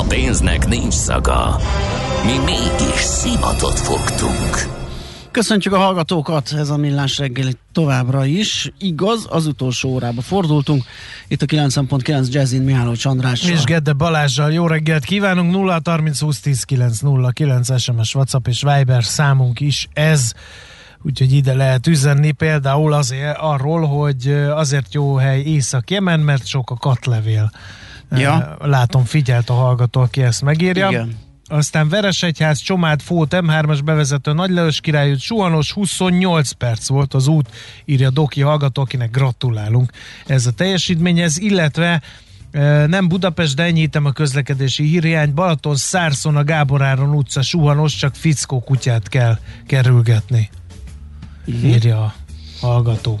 A pénznek nincs szaga. Mi mégis szimatot fogtunk. Köszöntjük a hallgatókat, ez a Millás reggeli továbbra is. Igaz, az utolsó órába fordultunk. Itt a 90.9 Jazzin Mihály Csandrással. És Gedde Balázsjal jó reggelt kívánunk. 0 30 20 10 9 0 9 SMS, WhatsApp és Viber számunk is ez. Úgyhogy ide lehet üzenni például azért arról, hogy azért jó hely Észak-Jemen, mert sok a katlevél. Ja. Látom, figyelt a hallgató, aki ezt megírja. Igen. Aztán Veresegyház, Csomád, Fót, M3-as bevezető Nagylajos királyút, Suhanos 28 perc volt az út, írja Doki hallgató, akinek gratulálunk ez a teljesítményhez, illetve e, nem Budapest, de enyhítem a közlekedési hírhiány. Balaton, Szárszon, a Gábor Áron utca, Suhanos, csak fickó kutyát kell kerülgetni. Írja a hallgató.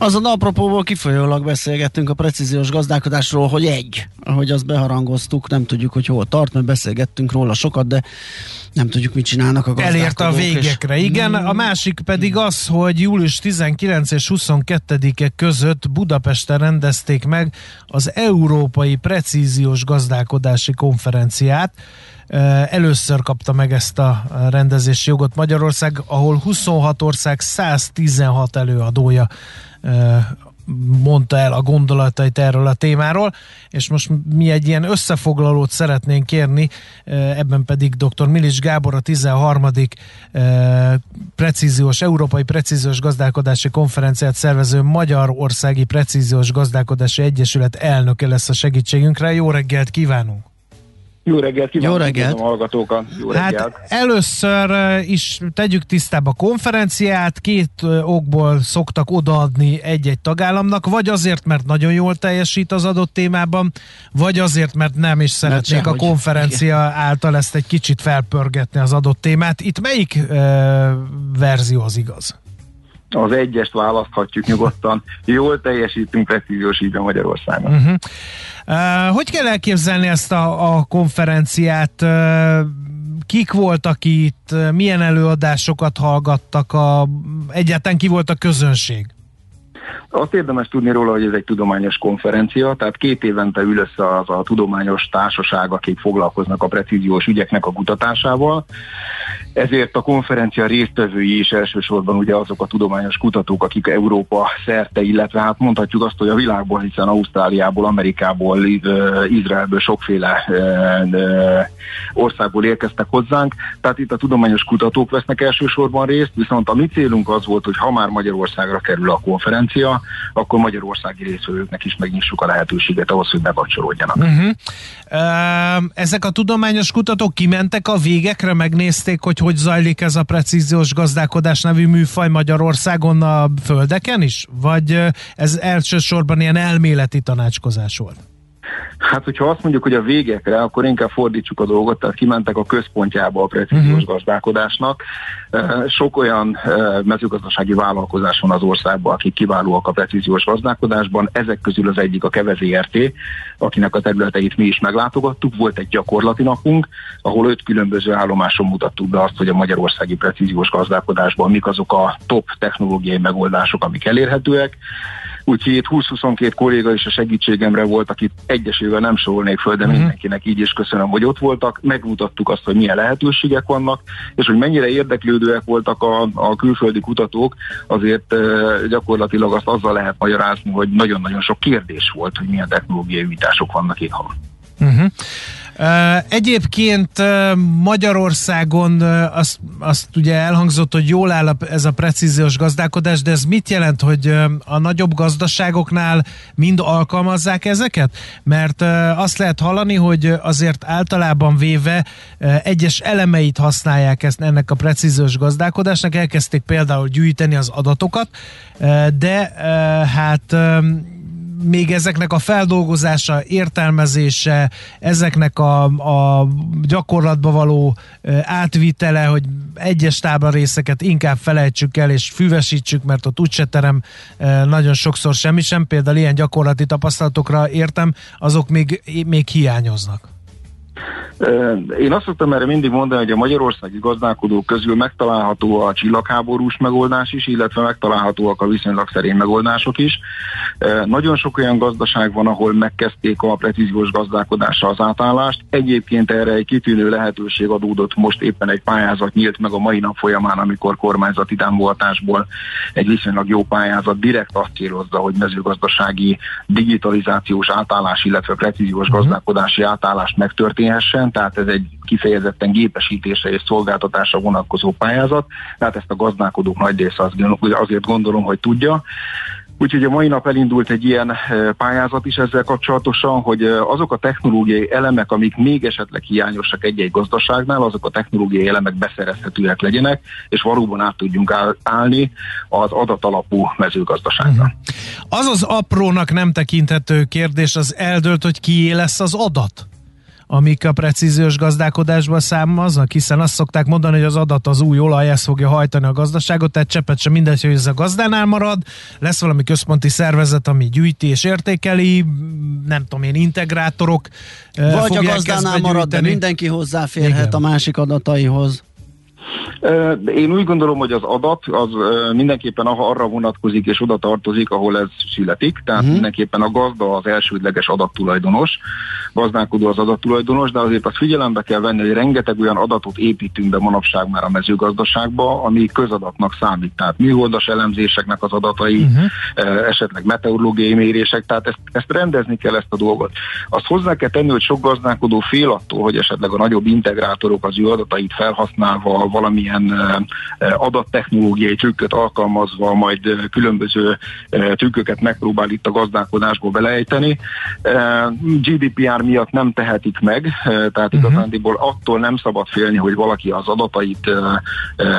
Azon apropóból kifolyólag beszélgettünk a precíziós gazdálkodásról, hogy egy, ahogy azt beharangoztuk, nem tudjuk, hogy hol tart, mert beszélgettünk róla sokat, de nem tudjuk, mit csinálnak a gazdálkodók. Elérte a végekre, és... igen. A másik pedig az, hogy július 19 és 22-e között Budapesten rendezték meg az Európai Precíziós Gazdálkodási Konferenciát. Először kapta meg ezt a rendezési jogot Magyarország, ahol 26 ország 116 előadója mondta el a gondolatait erről a témáról, és most mi egy ilyen összefoglalót szeretnénk kérni, ebben pedig dr. Milis Gábor a 13. precíziós, Európai Precíziós Gazdálkodási Konferenciát szervező Magyarországi Precíziós Gazdálkodási Egyesület elnöke lesz a segítségünkre. Jó reggelt kívánunk! Jó reggelt kívánok! Jó reggelt! A hallgatókat. Jó reggelt! Hát először is tegyük tisztába a konferenciát, két okból szoktak odaadni egy-egy tagállamnak, vagy azért, mert nagyon jól teljesít az adott témában, vagy azért, mert nem is szeretnék a konferencia által ezt egy kicsit felpörgetni az adott témát. Itt melyik uh, verzió az igaz? Az egyest választhatjuk nyugodtan. Jól teljesítünk precíziós ígyben Magyarországon. Uh-huh. Uh, hogy kell elképzelni ezt a, a konferenciát? Uh, kik voltak itt? Milyen előadásokat hallgattak? A, egyáltalán ki volt a közönség? Azt érdemes tudni róla, hogy ez egy tudományos konferencia, tehát két évente ül össze az a tudományos társaság, akik foglalkoznak a precíziós ügyeknek a kutatásával. Ezért a konferencia résztvevői is elsősorban ugye azok a tudományos kutatók, akik Európa szerte, illetve hát mondhatjuk azt, hogy a világból, hiszen Ausztráliából, Amerikából, Izraelből sokféle országból érkeztek hozzánk. Tehát itt a tudományos kutatók vesznek elsősorban részt, viszont a mi célunk az volt, hogy ha már Magyarországra kerül a konferencia, akkor magyarországi részvevőknek is megnyissuk a lehetőséget ahhoz, hogy bekapcsolódjanak. Uh-huh. Ezek a tudományos kutatók kimentek a végekre, megnézték, hogy hogy zajlik ez a precíziós gazdálkodás nevű műfaj Magyarországon a földeken is? Vagy ez elsősorban ilyen elméleti tanácskozás volt? Hát, hogyha azt mondjuk, hogy a végekre, akkor inkább fordítsuk a dolgot, tehát kimentek a központjába a precíziós uh-huh. gazdálkodásnak. Sok olyan mezőgazdasági vállalkozás van az országban, akik kiválóak a precíziós gazdálkodásban. Ezek közül az egyik a KeveZRT, akinek a területeit mi is meglátogattuk. Volt egy gyakorlati napunk, ahol öt különböző állomáson mutattuk be azt, hogy a magyarországi precíziós gazdálkodásban mik azok a top technológiai megoldások, amik elérhetőek Úgyhogy itt 20-22 kolléga is a segítségemre volt, akit egyesével nem sorolnék föl, de uh-huh. mindenkinek így is köszönöm, hogy ott voltak. Megmutattuk azt, hogy milyen lehetőségek vannak, és hogy mennyire érdeklődőek voltak a, a külföldi kutatók, azért gyakorlatilag azt azzal lehet magyarázni, hogy nagyon-nagyon sok kérdés volt, hogy milyen technológiai újítások vannak itthon. Uh-huh. Egyébként Magyarországon azt, azt ugye elhangzott, hogy jól áll ez a precíziós gazdálkodás, de ez mit jelent, hogy a nagyobb gazdaságoknál mind alkalmazzák ezeket? Mert azt lehet hallani, hogy azért általában véve egyes elemeit használják ezt ennek a precíziós gazdálkodásnak, elkezdték például gyűjteni az adatokat, de hát még ezeknek a feldolgozása, értelmezése, ezeknek a, a gyakorlatba való átvitele, hogy egyes táblarészeket inkább felejtsük el és füvesítsük, mert ott úgyse terem nagyon sokszor semmi sem, például ilyen gyakorlati tapasztalatokra értem, azok még, még hiányoznak. Én azt szoktam erre mindig mondani, hogy a magyarországi gazdálkodók közül megtalálható a csillagháborús megoldás is, illetve megtalálhatóak a viszonylag szerény megoldások is. Nagyon sok olyan gazdaság van, ahol megkezdték a precíziós gazdálkodásra az átállást. Egyébként erre egy kitűnő lehetőség adódott, most éppen egy pályázat nyílt meg a mai nap folyamán, amikor kormányzati támogatásból egy viszonylag jó pályázat direkt azt célozza, hogy mezőgazdasági digitalizációs átállás, illetve precíziós mhm. gazdálkodási átállás megtörténhessen tehát ez egy kifejezetten gépesítése és szolgáltatása vonatkozó pályázat, tehát ezt a gazdálkodók nagy része azért gondolom, hogy tudja. Úgyhogy a mai nap elindult egy ilyen eh, pályázat is ezzel kapcsolatosan, hogy eh, azok a technológiai elemek, amik még esetleg hiányosak egy-egy gazdaságnál, azok a technológiai elemek beszerezhetőek legyenek, és valóban át tudjunk állni az adatalapú mezőgazdaságra. Uh-huh. Az az aprónak nem tekinthető kérdés, az eldölt, hogy kié lesz az adat? Amik a precíziós gazdálkodásban számaznak, hiszen azt szokták mondani, hogy az adat az új olaj, ez fogja hajtani a gazdaságot, tehát csepet sem mindegy, hogy ez a gazdánál marad, lesz valami központi szervezet, ami gyűjti és értékeli, nem tudom én, integrátorok. Vagy a gazdánál marad, de mindenki hozzáférhet Igen. a másik adataihoz. Én úgy gondolom, hogy az adat az mindenképpen arra vonatkozik és oda tartozik, ahol ez születik, tehát uh-huh. mindenképpen a gazda az elsődleges adattulajdonos, gazdálkodó az adattulajdonos, de azért azt figyelembe kell venni, hogy rengeteg olyan adatot építünk be manapság már a mezőgazdaságba, ami közadatnak számít, tehát műholdas elemzéseknek az adatai, uh-huh. esetleg meteorológiai mérések, tehát ezt, ezt rendezni kell ezt a dolgot. Azt hozzá kell tenni, hogy sok gazdálkodó fél attól, hogy esetleg a nagyobb integrátorok az ő adatait felhasználva valamilyen adattechnológiai trükköt alkalmazva, majd különböző trükköket megpróbál itt a gazdálkodásból belejteni. GDPR miatt nem tehetik meg, tehát uh-huh. igazándiból attól nem szabad félni, hogy valaki az adatait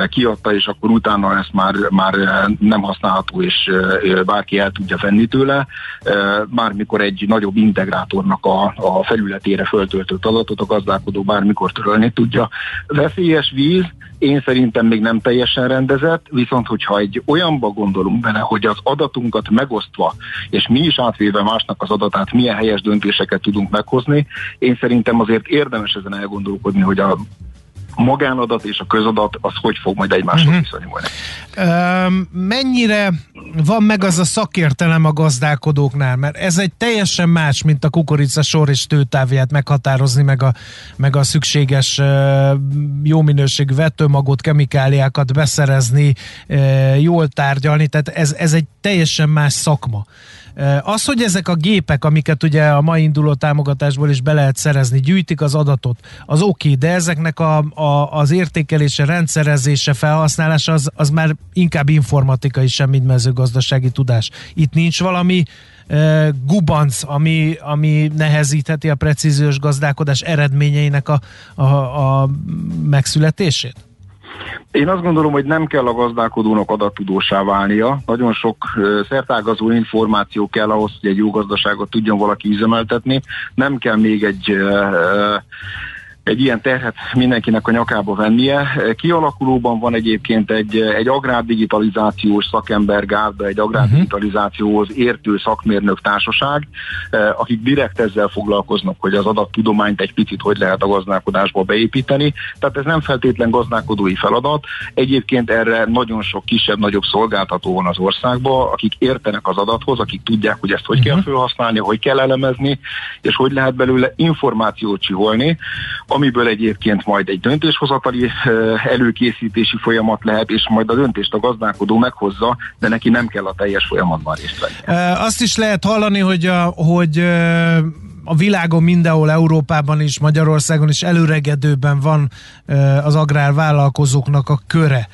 kiadta, és akkor utána ezt már, már nem használható, és bárki el tudja venni tőle. Bármikor egy nagyobb integrátornak a, a felületére föltöltött adatot a gazdálkodó bármikor törölni tudja. Veszélyes víz, én szerintem még nem teljesen rendezett, viszont hogyha egy olyanba gondolunk bele, hogy az adatunkat megosztva, és mi is átvéve másnak az adatát, milyen helyes döntéseket tudunk meghozni, én szerintem azért érdemes ezen elgondolkodni, hogy a magánadat és a közadat az hogy fog majd egymáshoz uh-huh. viszonyulni. mennyire van meg az a szakértelem a gazdálkodóknál? Mert ez egy teljesen más, mint a kukorica sor és tőtávját meghatározni, meg a, meg a szükséges uh, jó minőségű vetőmagot, kemikáliákat beszerezni, uh, jól tárgyalni, tehát ez, ez egy teljesen más szakma. Az, hogy ezek a gépek, amiket ugye a mai induló támogatásból is be lehet szerezni, gyűjtik az adatot, az oké, de ezeknek a, a, az értékelése, rendszerezése, felhasználása az, az már inkább informatikai sem, mint mezőgazdasági tudás. Itt nincs valami uh, gubanc, ami, ami nehezítheti a precíziós gazdálkodás eredményeinek a, a, a megszületését? Én azt gondolom, hogy nem kell a gazdálkodónak adattudósá válnia. Nagyon sok szertágazó információ kell ahhoz, hogy egy jó gazdaságot tudjon valaki üzemeltetni. Nem kell még egy egy ilyen terhet mindenkinek a nyakába vennie. Kialakulóban van egyébként egy, egy agrárdigitalizációs szakembergárda, egy agrárdigitalizációhoz értő szakmérnök társaság, eh, akik direkt ezzel foglalkoznak, hogy az adattudományt egy picit hogy lehet a gazdálkodásba beépíteni. Tehát ez nem feltétlen gazdálkodói feladat. Egyébként erre nagyon sok kisebb-nagyobb szolgáltató van az országban, akik értenek az adathoz, akik tudják, hogy ezt hogy uh-huh. kell mhm. felhasználni, hogy kell elemezni, és hogy lehet belőle információt csiholni amiből egyébként majd egy döntéshozatali előkészítési folyamat lehet, és majd a döntést a gazdálkodó meghozza, de neki nem kell a teljes folyamatban részt venni. Azt is lehet hallani, hogy, a, hogy a világon mindenhol, Európában is, Magyarországon is előregedőben van az agrárvállalkozóknak a köre.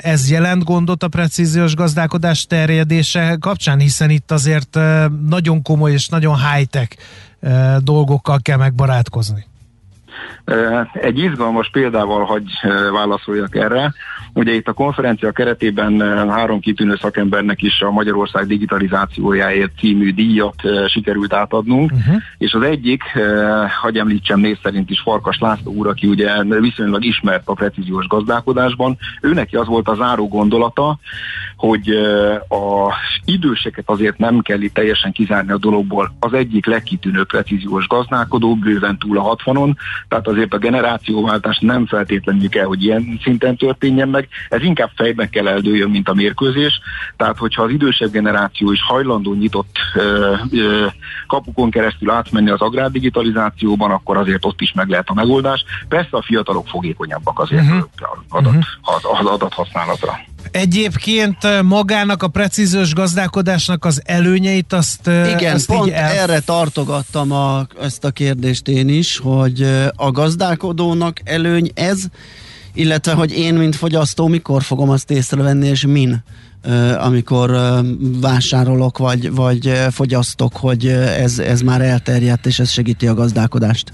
Ez jelent gondot a precíziós gazdálkodás terjedése kapcsán, hiszen itt azért nagyon komoly és nagyon high-tech dolgokkal kell megbarátkozni. Egy izgalmas példával hagy válaszoljak erre. Ugye itt a konferencia keretében három kitűnő szakembernek is a Magyarország digitalizációjáért című díjat sikerült átadnunk, uh-huh. és az egyik, hagyj említsem név szerint is Farkas László úr, aki ugye viszonylag ismert a precíziós gazdálkodásban, ő neki az volt a záró gondolata, hogy a időseket azért nem kell itt teljesen kizárni a dologból. Az egyik legkitűnőbb precíziós gazdálkodó, bőven túl a 60-on, tehát azért a generációváltás nem feltétlenül kell, hogy ilyen szinten történjen meg, ez inkább fejben kell eldőjön, mint a mérkőzés, tehát hogyha az idősebb generáció is hajlandó nyitott ö, ö, kapukon keresztül átmenni az agrárdigitalizációban, akkor azért ott is meg lehet a megoldás. Persze a fiatalok fogékonyabbak azért uh-huh. adat, uh-huh. az adathasználatra. Egyébként magának a precíziós gazdálkodásnak az előnyeit azt Igen, azt pont így el... erre tartogattam a, ezt a kérdést én is, hogy a gazdálkodónak előny ez, illetve hogy én, mint fogyasztó, mikor fogom azt észrevenni, és min, amikor vásárolok, vagy, vagy fogyasztok, hogy ez, ez már elterjedt, és ez segíti a gazdálkodást.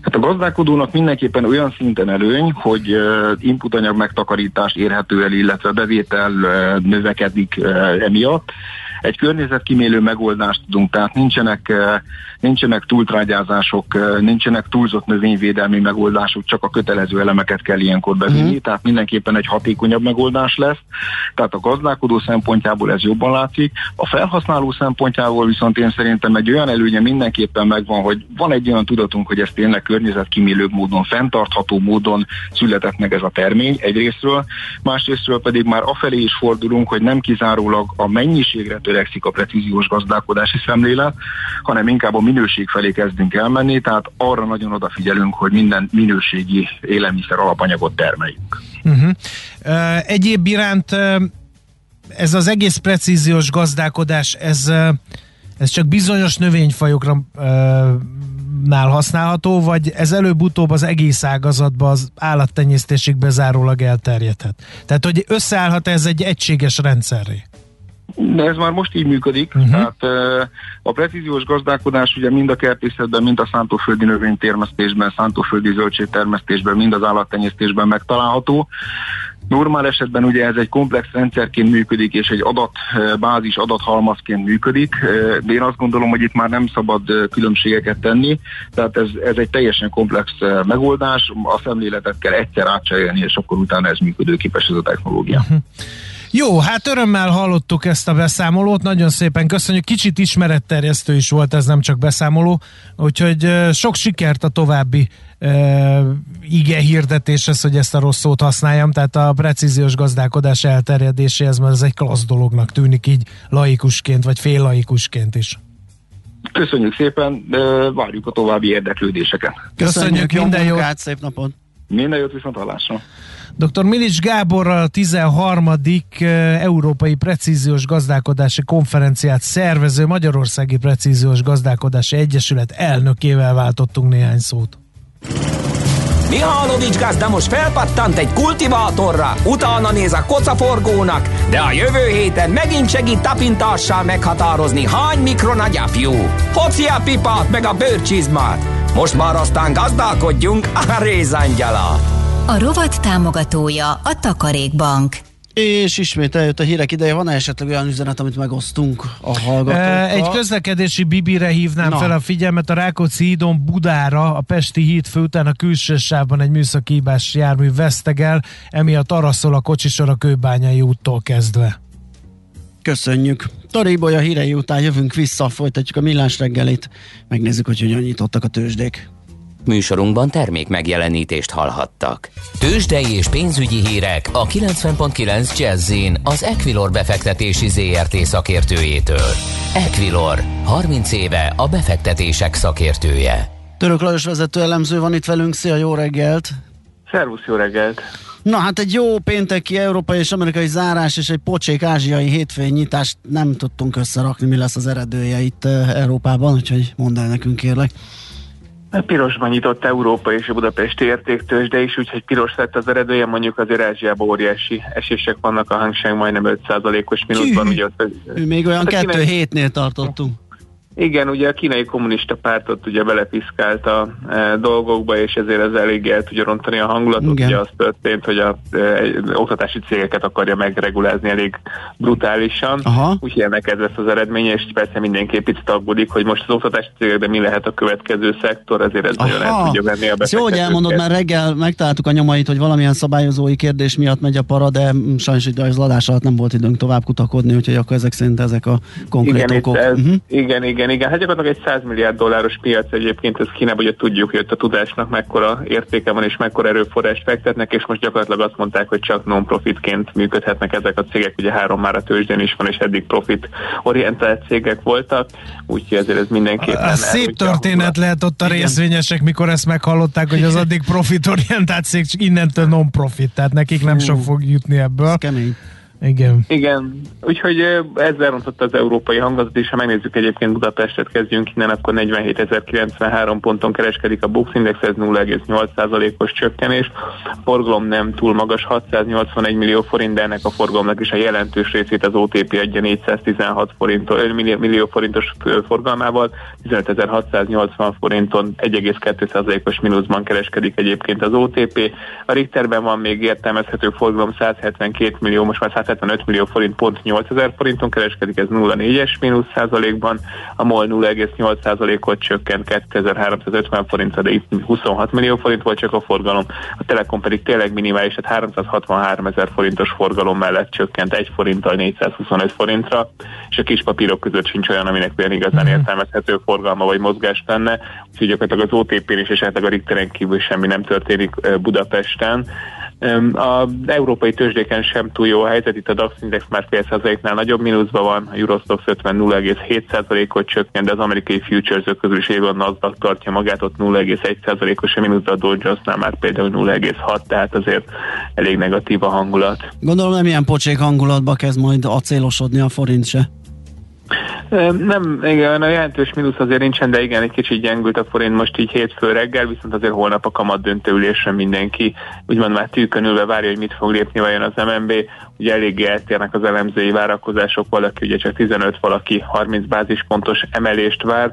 Hát a gazdálkodónak mindenképpen olyan szinten előny, hogy inputanyag megtakarítást érhető el, illetve bevétel növekedik emiatt. Egy környezetkímélő megoldást tudunk, tehát nincsenek uh, nincsenek túltrágyázások, nincsenek túlzott növényvédelmi megoldások, csak a kötelező elemeket kell ilyenkor bevinni, uh-huh. tehát mindenképpen egy hatékonyabb megoldás lesz. Tehát a gazdálkodó szempontjából ez jobban látszik. A felhasználó szempontjából viszont én szerintem egy olyan előnye mindenképpen megvan, hogy van egy olyan tudatunk, hogy ez tényleg környezetkímélő módon, fenntartható módon született meg ez a termény egyrésztről, másrésztről pedig már afelé is fordulunk, hogy nem kizárólag a mennyiségre törekszik a precíziós gazdálkodási szemlélet, hanem inkább a minőség felé kezdünk elmenni, tehát arra nagyon odafigyelünk, hogy minden minőségi élelmiszer alapanyagot termeljünk. Uh-huh. Uh, egyéb iránt ez az egész precíziós gazdálkodás, ez, ez csak bizonyos növényfajokra nál használható, vagy ez előbb-utóbb az egész ágazatban az állattenyésztésig bezárólag elterjedhet? Tehát, hogy összeállhat ez egy egységes rendszerré? De ez már most így működik, uh-huh. tehát a precíziós gazdálkodás ugye mind a kertészetben, mind a szántóföldi növénytermesztésben, szántóföldi zöldségtermesztésben, mind az állattenyésztésben megtalálható. Normál esetben ugye ez egy komplex rendszerként működik, és egy adatbázis, adathalmazként működik, de én azt gondolom, hogy itt már nem szabad különbségeket tenni, tehát ez, ez egy teljesen komplex megoldás, a szemléletet kell egyszer átcserélni, és akkor utána ez működőképes ez a technológia. Uh-huh. Jó, hát örömmel hallottuk ezt a beszámolót, nagyon szépen köszönjük, kicsit ismeretterjesztő is volt ez, nem csak beszámoló, úgyhogy sok sikert a további uh, ige hirdetéshez, hogy ezt a rossz szót használjam, tehát a precíziós gazdálkodás elterjedéséhez, mert ez egy klassz dolognak tűnik így laikusként, vagy fél laikusként is. Köszönjük szépen, várjuk a további érdeklődéseket. Köszönjük, Köszönjük minden jót! Szép napot! Minden jót viszont hallásra! Dr. Milics Gáborral a 13. Európai Precíziós Gazdálkodási Konferenciát szervező Magyarországi Precíziós Gazdálkodási Egyesület elnökével váltottunk néhány szót. Mihálovics gazda most felpattant egy kultivátorra, utána néz a kocaforgónak, de a jövő héten megint segít tapintással meghatározni, hány mikron a gyapjú. Hoci a pipát meg a bőrcsizmát. Most már aztán gazdálkodjunk a rézangyalát. A rovat támogatója a Takarékbank. És ismét eljött a hírek ideje. Van-e esetleg olyan üzenet, amit megosztunk a hallgatókkal? Egy közlekedési bibire hívnám Na. fel a figyelmet. A Rákóczi hídon Budára, a Pesti híd főután a külső sávban egy műszaki hibás jármű vesztegel, emiatt araszol a kocsisor a Kőbányai úttól kezdve. Köszönjük. Taribolya hírei után jövünk vissza, folytatjuk a millás reggelit. Megnézzük, hogy hogyan nyitottak a tőzsdék. Műsorunkban termék megjelenítést hallhattak. Tőzsdei és pénzügyi hírek a 90.9 jazz az Equilor befektetési ZRT szakértőjétől. Equilor, 30 éve a befektetések szakértője. Török Lajos vezető elemző van itt velünk, szia, jó reggelt! Szervusz, jó reggelt! Na hát egy jó pénteki európai és amerikai zárás és egy pocsék ázsiai hétfői nyitást nem tudtunk összerakni, mi lesz az eredője itt eh, Európában, úgyhogy mondd el nekünk kérlek. Pirosban nyitott Európa és a Budapesti értéktős, de is úgyhogy piros lett az eredője, mondjuk azért Ázsiában óriási esések vannak, a hangseng majdnem 5%-os mínuszban. Ugye ott, Még olyan 2 hát hétnél tartottunk. Igen, ugye a kínai kommunista pártot ugye belepiszkált a e, dolgokba, és ezért ez elég el tudja rontani a hangulatot. Igen. Ugye az történt, hogy a e, oktatási cégeket akarja megregulázni elég brutálisan. Aha. Úgyhogy ennek ez lesz az eredménye, és persze mindenképp itt aggódik, hogy most az oktatási cégekben mi lehet a következő szektor, ezért ez Aha. nagyon el tudja venni a Jó, hogy elmondod, mert reggel megtaláltuk a nyomait, hogy valamilyen szabályozói kérdés miatt megy a para, de sajnos hogy az adás alatt nem volt időnk tovább kutakodni, úgyhogy akkor ezek szerint ezek a konkrét igen, okok. Ez, uh-huh. Igen, igen, igen. Hát gyakorlatilag egy 100 milliárd dolláros piac egyébként, ez Kínában ugye tudjuk, hogy ott a tudásnak mekkora értéke van és mekkora erőforrás fektetnek, és most gyakorlatilag azt mondták, hogy csak non-profitként működhetnek ezek a cégek, ugye három már a tőzsdén is van, és eddig profit orientált cégek voltak, úgyhogy ezért ez mindenképpen... A szép történet lehet ott a igen. részvényesek, mikor ezt meghallották, hogy az addig profit orientált cég, csak innentől non-profit, tehát nekik nem sok fog jutni ebből. Ez kemény. Igen. Igen, úgyhogy ezzel rontott az európai hangadat, és ha megnézzük egyébként Budapestet, kezdjünk innen, akkor 47.093 ponton kereskedik a Bux Index, ez 0,8%-os csökkenés. A forgalom nem túl magas, 681 millió forint, de ennek a forgalomnak is a jelentős részét az OTP adja 416 forint, millió forintos forgalmával, 15.680 forinton 1,2%-os mínuszban kereskedik egyébként az OTP. A Richterben van még értelmezhető forgalom 172 millió, most már 175 millió forint pont 8000 forinton kereskedik, ez 0,4-es mínusz százalékban, a MOL 0,8 százalékot csökkent 2350 forintra, de itt 26 millió forint volt csak a forgalom, a Telekom pedig tényleg minimális, tehát 363 ezer forintos forgalom mellett csökkent 1 forinttal 425 forintra, és a kis papírok között sincs olyan, aminek olyan igazán mhm. értelmezhető forgalma vagy mozgás lenne, úgyhogy gyakorlatilag az OTP-n is és esetleg a Richteren kívül semmi nem történik Budapesten. Az európai tőzsdéken sem túl jó a helyzet, itt a DAX index már fél százaléknál nagyobb mínuszban van, a Eurostox 50 0,7 százalékot csökkent, de az amerikai futures közül is évben Nasdaq tartja magát, ott 0,1 százalékos a mínusz, a Dow Jonesnál már például 0,6, tehát azért elég negatív a hangulat. Gondolom nem ilyen pocsék hangulatba kezd majd acélosodni a forint se. Nem, igen, a jelentős mínusz azért nincsen, de igen, egy kicsit gyengült a forint most így hétfő reggel, viszont azért holnap a kamat döntőülésre mindenki úgymond már tűkönülve várja, hogy mit fog lépni vajon az MNB. Ugye eléggé eltérnek az elemzői várakozások, valaki ugye csak 15, valaki 30 bázispontos emelést vár,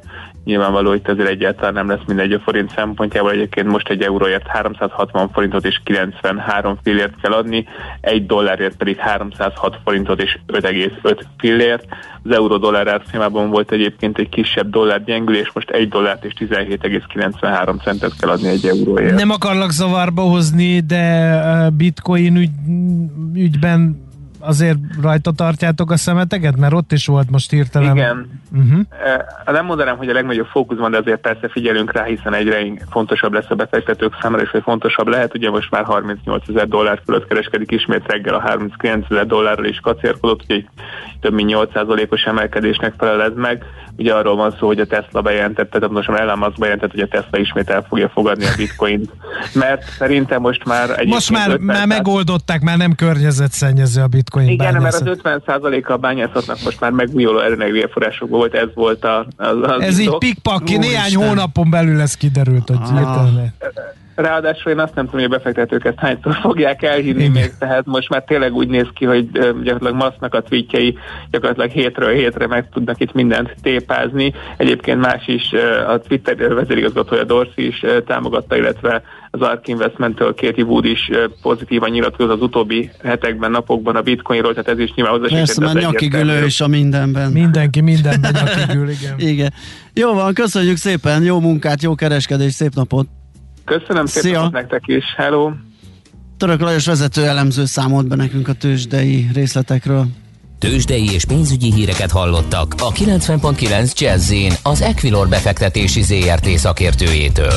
nyilvánvaló, hogy ezért egyáltalán nem lesz mindegy a forint szempontjából. Egyébként most egy euróért 360 forintot és 93 fillért kell adni, egy dollárért pedig 306 forintot és 5,5 fillért. Az euró-dollár árfolyamában volt egyébként egy kisebb dollár gyengülés, most egy dollárt és 17,93 centet kell adni egy euróért. Nem akarlak zavarba hozni, de bitcoin ügy, ügyben azért rajta tartjátok a szemeteket? Mert ott is volt most hirtelen. Igen. Uh-huh. Nem mondanám, hogy a legnagyobb fókusz van, de azért persze figyelünk rá, hiszen egyre fontosabb lesz a befektetők számára, és hogy fontosabb lehet. Ugye most már 38 ezer dollár fölött kereskedik ismét reggel a 39 ezer dollárral is kacérkodott, úgyhogy több mint 8%-os emelkedésnek felelez meg. Ugye arról van szó, hogy a Tesla bejelentette, tehát most Elon Musk bejelentett, hogy a Tesla ismét el fogja fogadni a bitcoint, mert szerintem most már egy Most már, már megoldották, már nem környezetszennyező a bitcoin Igen, bányászat. mert az 50%-a a bányászatnak most már megújuló energiaforrásokból volt, ez volt a... Az, az ez így pikpak, néhány hónapon belül ez kiderült, hogy ah. Ráadásul én azt nem tudom, hogy a befektetőket hányszor fogják elhívni Igen. még, tehát most már tényleg úgy néz ki, hogy gyakorlatilag masznak a tweetjei gyakorlatilag hétről hétre meg tudnak itt mindent tépázni. Egyébként más is, a Twitter vezérigazgatója Dorsey is támogatta, illetve az Ark Investment-től Katie Wood is pozitívan nyilatkozott az utóbbi hetekben, napokban a bitcoinról, tehát ez is nyilván hozzá Persze, mert nyakigülő is a mindenben. Mindenki mindenben nyakigül, igen. igen. Jó van, köszönjük szépen, jó munkát, jó kereskedés, szép napot! Köszönöm szépen nektek is. Hello! Török Lajos vezető elemző számolt be nekünk a tőzsdei részletekről. Tőzsdei és pénzügyi híreket hallottak a 90.9 jazz az Equilor befektetési ZRT szakértőjétől.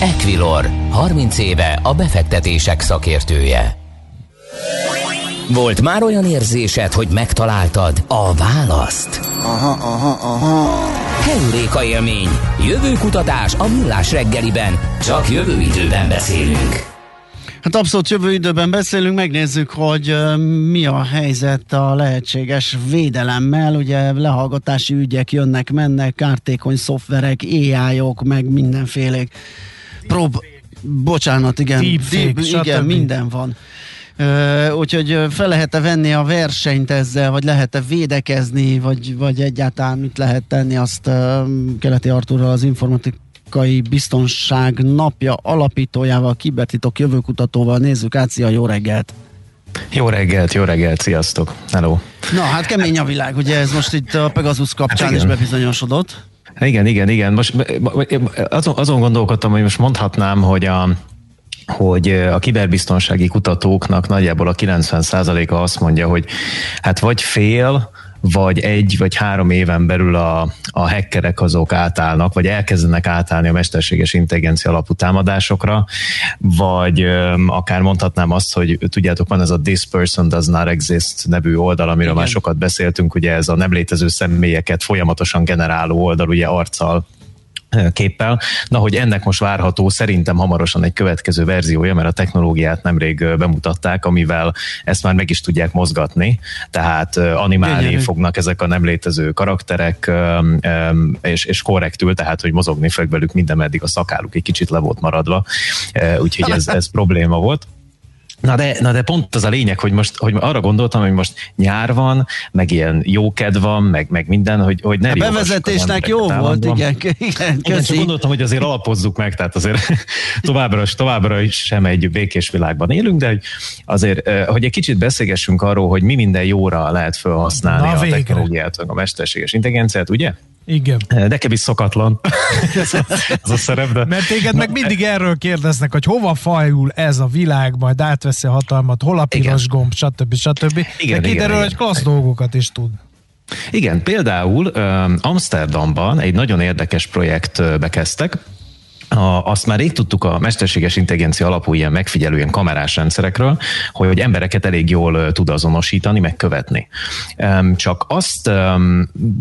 Equilor, 30 éve a befektetések szakértője. Volt már olyan érzésed, hogy megtaláltad a választ? Aha, aha, aha. Heuréka élmény. Jövőkutatás a millás reggeliben. Csak jövő időben beszélünk. Hát abszolút jövő időben beszélünk, megnézzük, hogy mi a helyzet a lehetséges védelemmel. Ugye lehallgatási ügyek jönnek, mennek, kártékony szoftverek, AI-ok, meg mindenféle prób... Bocsánat, igen. Deep, Deep, igen, minden van Úgyhogy fel lehet-e venni a versenyt ezzel, vagy lehet-e védekezni, vagy, vagy egyáltalán mit lehet tenni, azt Keleti Arturral az informatikai biztonság napja alapítójával, kibertitok jövőkutatóval nézzük át. Szia, jó reggelt! Jó reggelt, jó reggelt, sziasztok! Hello! Na, hát kemény a világ, ugye ez most itt a Pegasus kapcsán hát is bebizonyosodott. Igen, igen, igen. Most azon, azon gondolkodtam, hogy most mondhatnám, hogy a, hogy a kiberbiztonsági kutatóknak nagyjából a 90%-a azt mondja, hogy hát vagy fél, vagy egy vagy három éven belül a, a hackerek azok átállnak, vagy elkezdenek átállni a mesterséges intelligencia alapú támadásokra, vagy öm, akár mondhatnám azt, hogy tudjátok, van ez a This Person Does Not Exist nevű oldal, amiről Igen. már sokat beszéltünk, ugye ez a nem létező személyeket folyamatosan generáló oldal, ugye arccal képpel. Na, hogy ennek most várható szerintem hamarosan egy következő verziója, mert a technológiát nemrég bemutatták, amivel ezt már meg is tudják mozgatni, tehát animálni Gyönyörű. fognak ezek a nem létező karakterek, és, és korrektül, tehát hogy mozogni fog velük minden meddig a szakáluk egy kicsit le volt maradva, úgyhogy ez, ez probléma volt. Na de, na de pont az a lényeg, hogy most hogy arra gondoltam, hogy most nyár van, meg ilyen jóked van, meg, meg minden, hogy, hogy ne A bevezetésnek jó volt, igen. Igen, igen csak gondoltam, hogy azért alapozzuk meg, tehát azért továbbra, továbbra is sem egy békés világban élünk, de hogy azért, hogy egy kicsit beszélgessünk arról, hogy mi minden jóra lehet felhasználni Na, a végre. technológiát, a mesterséges intelligenciát, ugye? Igen. Nekem is szokatlan ez a szerep, de... Mert téged meg mindig erről kérdeznek, hogy hova fajul ez a világ, majd átveszi a hatalmat, hol a piros igen. gomb, stb. stb. Igen, de kiderül, hogy klassz dolgokat is tud. Igen, például Amsterdamban egy nagyon érdekes projektbe kezdtek, a, azt már rég tudtuk a mesterséges intelligencia alapú ilyen megfigyelő ilyen kamerás rendszerekről, hogy, hogy embereket elég jól tud azonosítani, meg követni. Csak azt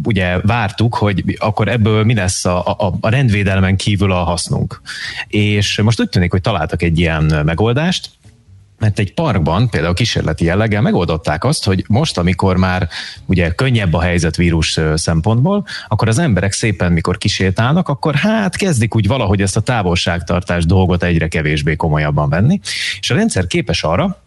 ugye vártuk, hogy akkor ebből mi lesz a, a, a rendvédelmen kívül a hasznunk. És most úgy tűnik, hogy találtak egy ilyen megoldást, mert egy parkban, például kísérleti jelleggel megoldották azt, hogy most, amikor már ugye könnyebb a helyzet vírus szempontból, akkor az emberek szépen, mikor kisétálnak, akkor hát kezdik úgy valahogy ezt a távolságtartás dolgot egyre kevésbé komolyabban venni, és a rendszer képes arra,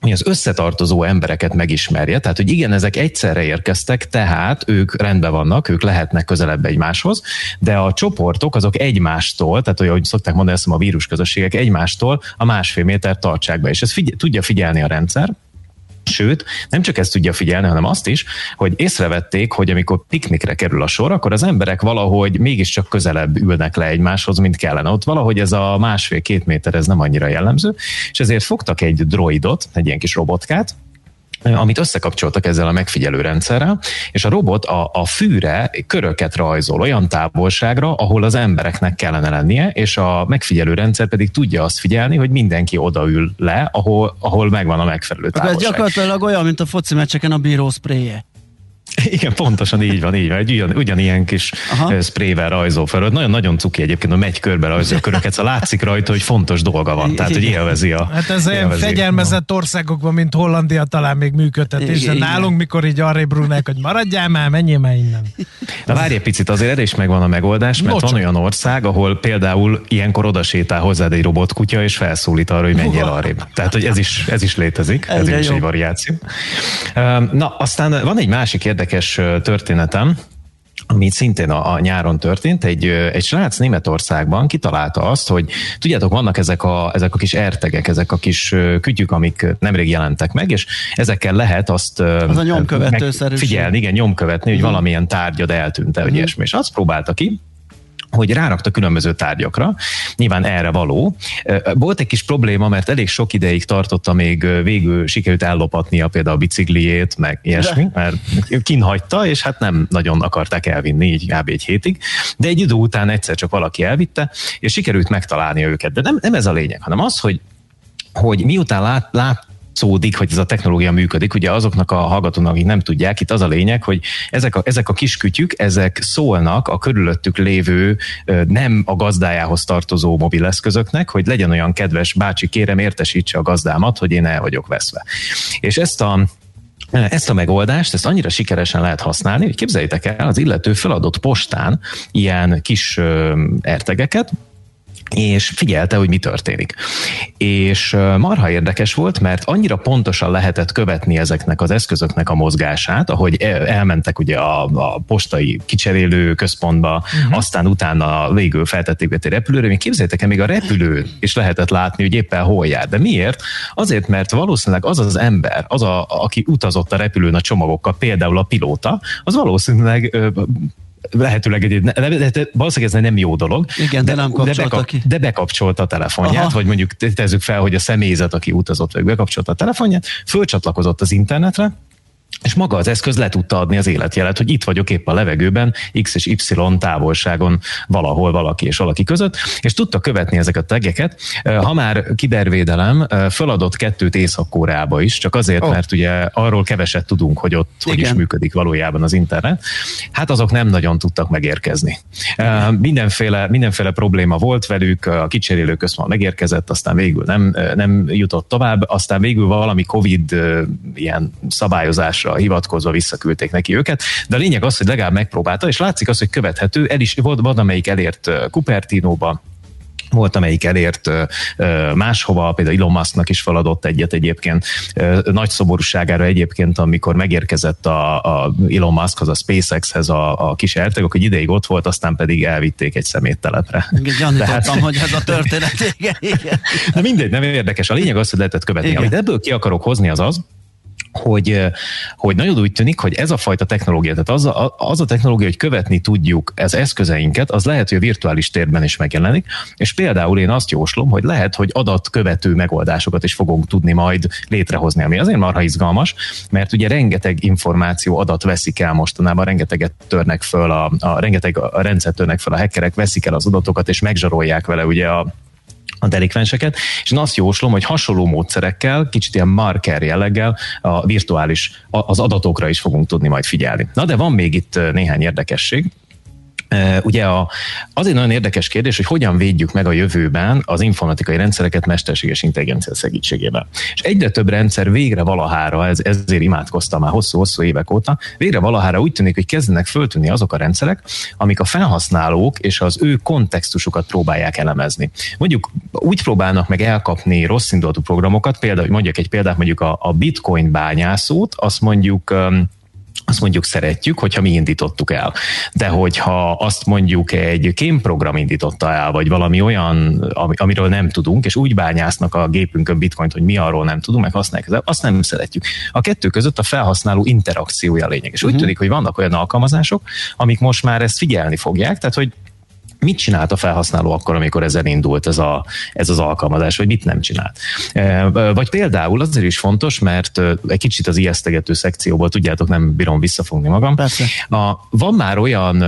az összetartozó embereket megismerje, tehát hogy igen, ezek egyszerre érkeztek, tehát ők rendben vannak, ők lehetnek közelebb egymáshoz, de a csoportok azok egymástól, tehát hogy, ahogy szokták mondani, ezt a vírus közösségek egymástól a másfél méter tartsák be, és ezt figy- tudja figyelni a rendszer, Sőt, nem csak ezt tudja figyelni, hanem azt is, hogy észrevették, hogy amikor piknikre kerül a sor, akkor az emberek valahogy mégiscsak közelebb ülnek le egymáshoz, mint kellene. Ott valahogy ez a másfél-két méter, ez nem annyira jellemző, és ezért fogtak egy droidot, egy ilyen kis robotkát, amit összekapcsoltak ezzel a megfigyelő rendszerrel, és a robot a, a fűre köröket rajzol olyan távolságra, ahol az embereknek kellene lennie, és a megfigyelő rendszer pedig tudja azt figyelni, hogy mindenki odaül le, ahol, ahol megvan a megfelelő távolság. Ez gyakorlatilag olyan, mint a foci meccseken a bíró spréje. Igen, pontosan így van, így van. Egy ugyan, ugyanilyen kis Aha. sprével rajzol fel. Nagyon-nagyon cuki egyébként, hogy megy körbe rajzol a köröket, szóval látszik rajta, hogy fontos dolga van, tehát hogy élvezi a... Hát ez olyan fegyelmezett országokban, mint Hollandia talán még működtetés, de nálunk, mikor így arra brúnák, hogy maradjál már, menjél már innen. Na várj egy picit, azért erre is megvan a megoldás, mert Nocsak. van olyan ország, ahol például ilyenkor oda sétál hozzád egy robotkutya, és felszólít arra, hogy menjél arrébb. Tehát, hogy ez is, ez is létezik, ez is egy variáció. Na, aztán van egy másik érdekes történetem, ami szintén a, a nyáron történt, egy, egy srác Németországban kitalálta azt, hogy tudjátok, vannak ezek a, ezek a kis ertegek, ezek a kis kütyük, amik nemrég jelentek meg, és ezekkel lehet azt az a nyomkövető figyelni, igen, nyomkövetni, hogy uh-huh. valamilyen tárgyad eltűnt-e, uh-huh. vagy ilyesmi. És azt próbálta ki, hogy rárakta különböző tárgyakra, nyilván erre való. Volt egy kis probléma, mert elég sok ideig tartotta, még végül sikerült ellopatnia például a bicikliét, meg ilyesmi, mert kinhagyta, és hát nem nagyon akarták elvinni, így kb. egy hétig, de egy idő után egyszer csak valaki elvitte, és sikerült megtalálni őket. De nem, nem ez a lényeg, hanem az, hogy hogy miután lát, lát, látszódik, hogy ez a technológia működik. Ugye azoknak a hallgatónak, akik nem tudják, itt az a lényeg, hogy ezek a, ezek a kis kütyük, ezek szólnak a körülöttük lévő, nem a gazdájához tartozó mobileszközöknek, hogy legyen olyan kedves, bácsi, kérem, értesítse a gazdámat, hogy én el vagyok veszve. És ezt a ezt a megoldást, ezt annyira sikeresen lehet használni, hogy képzeljétek el, az illető feladott postán ilyen kis ertegeket, és figyelte, hogy mi történik. És marha érdekes volt, mert annyira pontosan lehetett követni ezeknek az eszközöknek a mozgását, ahogy elmentek ugye a, a postai kicserélő központba, uh-huh. aztán utána végül feltették egy repülőre, még képzeljétek el, még a repülő is lehetett látni, hogy éppen hol jár. De miért? Azért, mert valószínűleg az az ember, az, a, aki utazott a repülőn a csomagokkal, például a pilóta, az valószínűleg lehetőleg egy, ne, valószínűleg ez nem jó dolog. Igen, de, de nem kapcsolta de, bekap, ki. de bekapcsolta a telefonját, Aha. vagy mondjuk tezzük fel, hogy a személyzet, aki utazott, vagy bekapcsolta a telefonját, fölcsatlakozott az internetre, és maga az eszköz le tudta adni az életjelet, hogy itt vagyok épp a levegőben, x és y távolságon valahol valaki és valaki között, és tudta követni ezeket a tegeket. Ha már kibervédelem, föladott kettőt észak is, csak azért, oh. mert ugye arról keveset tudunk, hogy ott Igen. hogy is működik valójában az internet. Hát azok nem nagyon tudtak megérkezni. Igen. Mindenféle, mindenféle probléma volt velük, a kicserélő központ megérkezett, aztán végül nem, nem jutott tovább, aztán végül valami Covid ilyen szabályozás forrásra hivatkozva visszaküldték neki őket, de a lényeg az, hogy legalább megpróbálta, és látszik az, hogy követhető, el is, volt, van amelyik elért Cupertino-ba, volt, amelyik elért máshova, például Elon Musknak is feladott egyet egyébként. Nagy szoborúságára egyébként, amikor megérkezett a, a Elon Muskhoz, a SpaceX-hez a, a kis erteg, hogy ideig ott volt, aztán pedig elvitték egy szeméttelepre. Gyanítottam, Tehát... hogy ez a történet. Igen, igen. De mindegy, nem érdekes. A lényeg az, hogy lehetett követni. Igen. Amit ebből ki akarok hozni, az az, hogy, hogy nagyon úgy tűnik, hogy ez a fajta technológia, tehát az a, az a technológia, hogy követni tudjuk az eszközeinket, az lehet, hogy a virtuális térben is megjelenik, és például én azt jóslom, hogy lehet, hogy adatkövető megoldásokat is fogunk tudni majd létrehozni, ami azért marha izgalmas, mert ugye rengeteg információ adat veszik el mostanában, rengeteget törnek föl, a, a rengeteg a rendszer törnek föl a hackerek, veszik el az adatokat, és megzsarolják vele ugye a, a delikvenseket, és én azt jóslom, hogy hasonló módszerekkel, kicsit ilyen marker jelleggel a virtuális, az adatokra is fogunk tudni majd figyelni. Na de van még itt néhány érdekesség, Ugye a, az egy nagyon érdekes kérdés, hogy hogyan védjük meg a jövőben az informatikai rendszereket mesterséges intelligencia segítségével. És egyre több rendszer végre valahára, ez, ezért imádkoztam már hosszú-hosszú évek óta, végre valahára úgy tűnik, hogy kezdenek föltűnni azok a rendszerek, amik a felhasználók és az ő kontextusukat próbálják elemezni. Mondjuk úgy próbálnak meg elkapni rossz programokat, például, mondjuk egy példát, mondjuk a, a bitcoin bányászót, azt mondjuk azt mondjuk szeretjük, hogyha mi indítottuk el. De hogyha azt mondjuk egy kémprogram indította el, vagy valami olyan, amiről nem tudunk, és úgy bányásznak a gépünkön bitcoint, hogy mi arról nem tudunk, meg használják, azt nem szeretjük. A kettő között a felhasználó interakciója lényeg. És úgy uh-huh. tűnik, hogy vannak olyan alkalmazások, amik most már ezt figyelni fogják, tehát hogy mit csinált a felhasználó akkor, amikor ezen indult ez, a, ez az alkalmazás, vagy mit nem csinált. E, vagy például azért is fontos, mert egy kicsit az ijesztegető szekcióból, tudjátok, nem bírom visszafogni magam. Persze. A, van már olyan,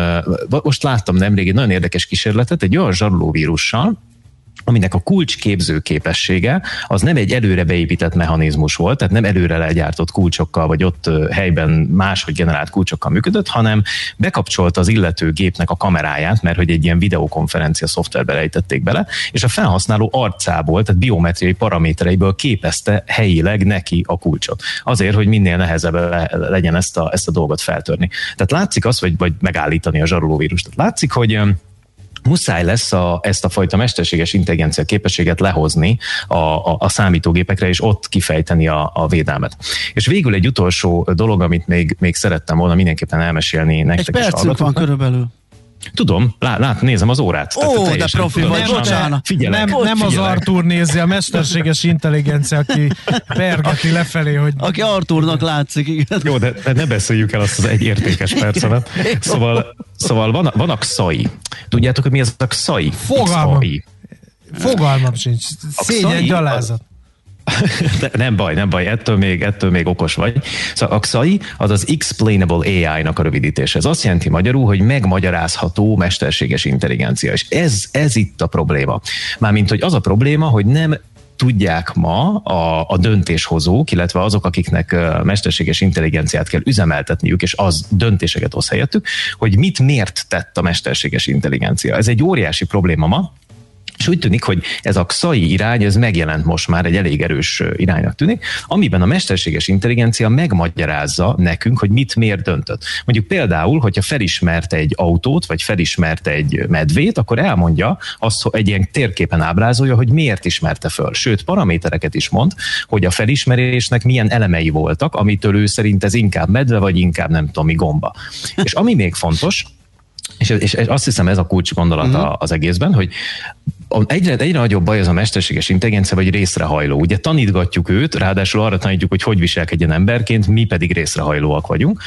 most láttam nemrég egy nagyon érdekes kísérletet, egy olyan zsarolóvírussal, aminek a kulcsképző képessége az nem egy előre beépített mechanizmus volt, tehát nem előre legyártott kulcsokkal, vagy ott helyben máshogy generált kulcsokkal működött, hanem bekapcsolta az illető gépnek a kameráját, mert hogy egy ilyen videokonferencia szoftverbe rejtették bele, és a felhasználó arcából, tehát biometriai paramétereiből képezte helyileg neki a kulcsot. Azért, hogy minél nehezebb legyen ezt a, ezt a dolgot feltörni. Tehát látszik az, vagy, vagy megállítani a zsarolóvírust. Tehát látszik, hogy muszáj lesz a, ezt a fajta mesterséges intelligencia képességet lehozni a, a, a számítógépekre, és ott kifejteni a, a védelmet. És végül egy utolsó dolog, amit még, még szerettem volna mindenképpen elmesélni nektek. Egy percünk van körülbelül. Tudom, lát, lát, nézem az órát. Ó, Tehát de profi vagy, bocsánat. Figyelek, nem, nem az Artur nézi, a mesterséges intelligencia, aki pergeti lefelé, hogy... Aki Arturnak látszik, igen. Jó, de, de ne beszéljük el azt az egy értékes percemet. Szóval, szóval van, van a XAI. Tudjátok, hogy mi az a XAI? Fogalmam. Fogalmam sincs. Szégyen gyalázat. Nem baj, nem baj, ettől még, ettől még okos vagy. Szóval a XAI az az Explainable AI-nak a rövidítés. Ez azt jelenti magyarul, hogy megmagyarázható mesterséges intelligencia. És ez, ez itt a probléma. Mármint, hogy az a probléma, hogy nem tudják ma a, a döntéshozók, illetve azok, akiknek mesterséges intelligenciát kell üzemeltetniük, és az döntéseket hoz helyettük, hogy mit miért tett a mesterséges intelligencia. Ez egy óriási probléma ma, És úgy tűnik, hogy ez a XAI irány, ez megjelent most már egy elég erős iránynak tűnik, amiben a mesterséges intelligencia megmagyarázza nekünk, hogy mit miért döntött. Mondjuk például, hogyha felismerte egy autót, vagy felismerte egy medvét, akkor elmondja azt, hogy egy ilyen térképen ábrázolja, hogy miért ismerte föl. Sőt, paramétereket is mond, hogy a felismerésnek milyen elemei voltak, amitől ő szerint ez inkább medve, vagy inkább nem tudom mi gomba. És ami még fontos, és, és, és azt hiszem ez a kulcs gondolata uh-huh. az egészben, hogy egyre, egyre nagyobb baj az a mesterséges intelligencia, vagy részrehajló. Ugye tanítgatjuk őt, ráadásul arra tanítjuk, hogy hogy viselkedjen emberként, mi pedig részrehajlóak vagyunk.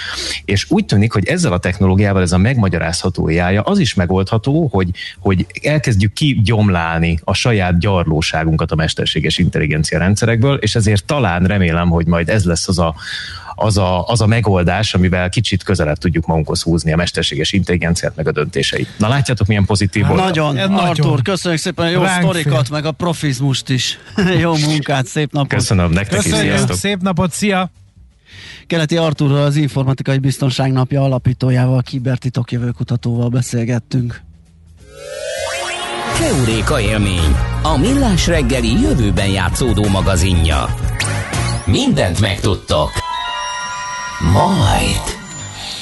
És úgy tűnik, hogy ezzel a technológiával ez a megmagyarázható jája az is megoldható, hogy, hogy elkezdjük kigyomlálni a saját gyarlóságunkat a mesterséges intelligencia rendszerekből, és ezért talán remélem, hogy majd ez lesz az a, az a, az a megoldás, amivel kicsit közelebb tudjuk magunkhoz húzni a mesterséges intelligenciát, meg a döntéseit. Na látjátok, milyen pozitív volt. Nagyon, Artur, nagyon. köszönjük szépen a jó Ránk sztorikat, fél. meg a profizmust is. jó munkát, szép napot. Köszönöm, nektek Köszönjük. is, sziasztok. Szép napot, szia! Keleti Arturral, az Informatikai Biztonság Napja alapítójával, kibertitok jövőkutatóval beszélgettünk. Keuréka élmény, a millás reggeli jövőben játszódó magazinja. Mindent megtudtok. Majd.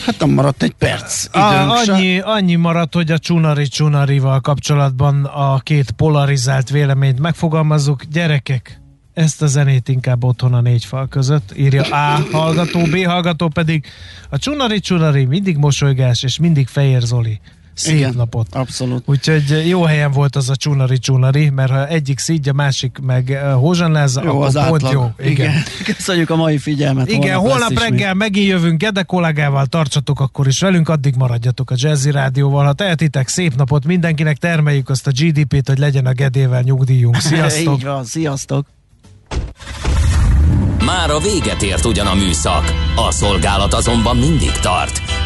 Hát nem maradt egy perc időnk a, annyi, annyi maradt, hogy a Csunari Csunarival kapcsolatban a két polarizált véleményt megfogalmazzuk. Gyerekek, ezt a zenét inkább otthon a négy fal között, írja A hallgató, B hallgató pedig a Csunari Csunari mindig mosolygás és mindig Fehér Zoli. Szép Igen, napot. Abszolút. Úgyhogy jó helyen volt az a csunari csunari, mert ha egyik szígy, a másik meg hózsanláz, jó, akkor az pont átlag. jó. Igen. Igen. Köszönjük a mai figyelmet. Igen, holnap, holnap reggel mi. megint jövünk Gede kollégával, tartsatok akkor is velünk, addig maradjatok a Jazzy Rádióval. Ha tehetitek, szép napot mindenkinek, termeljük azt a GDP-t, hogy legyen a Gedével nyugdíjunk. Sziasztok! Így van, sziasztok! Már a véget ért ugyan a műszak, a szolgálat azonban mindig tart,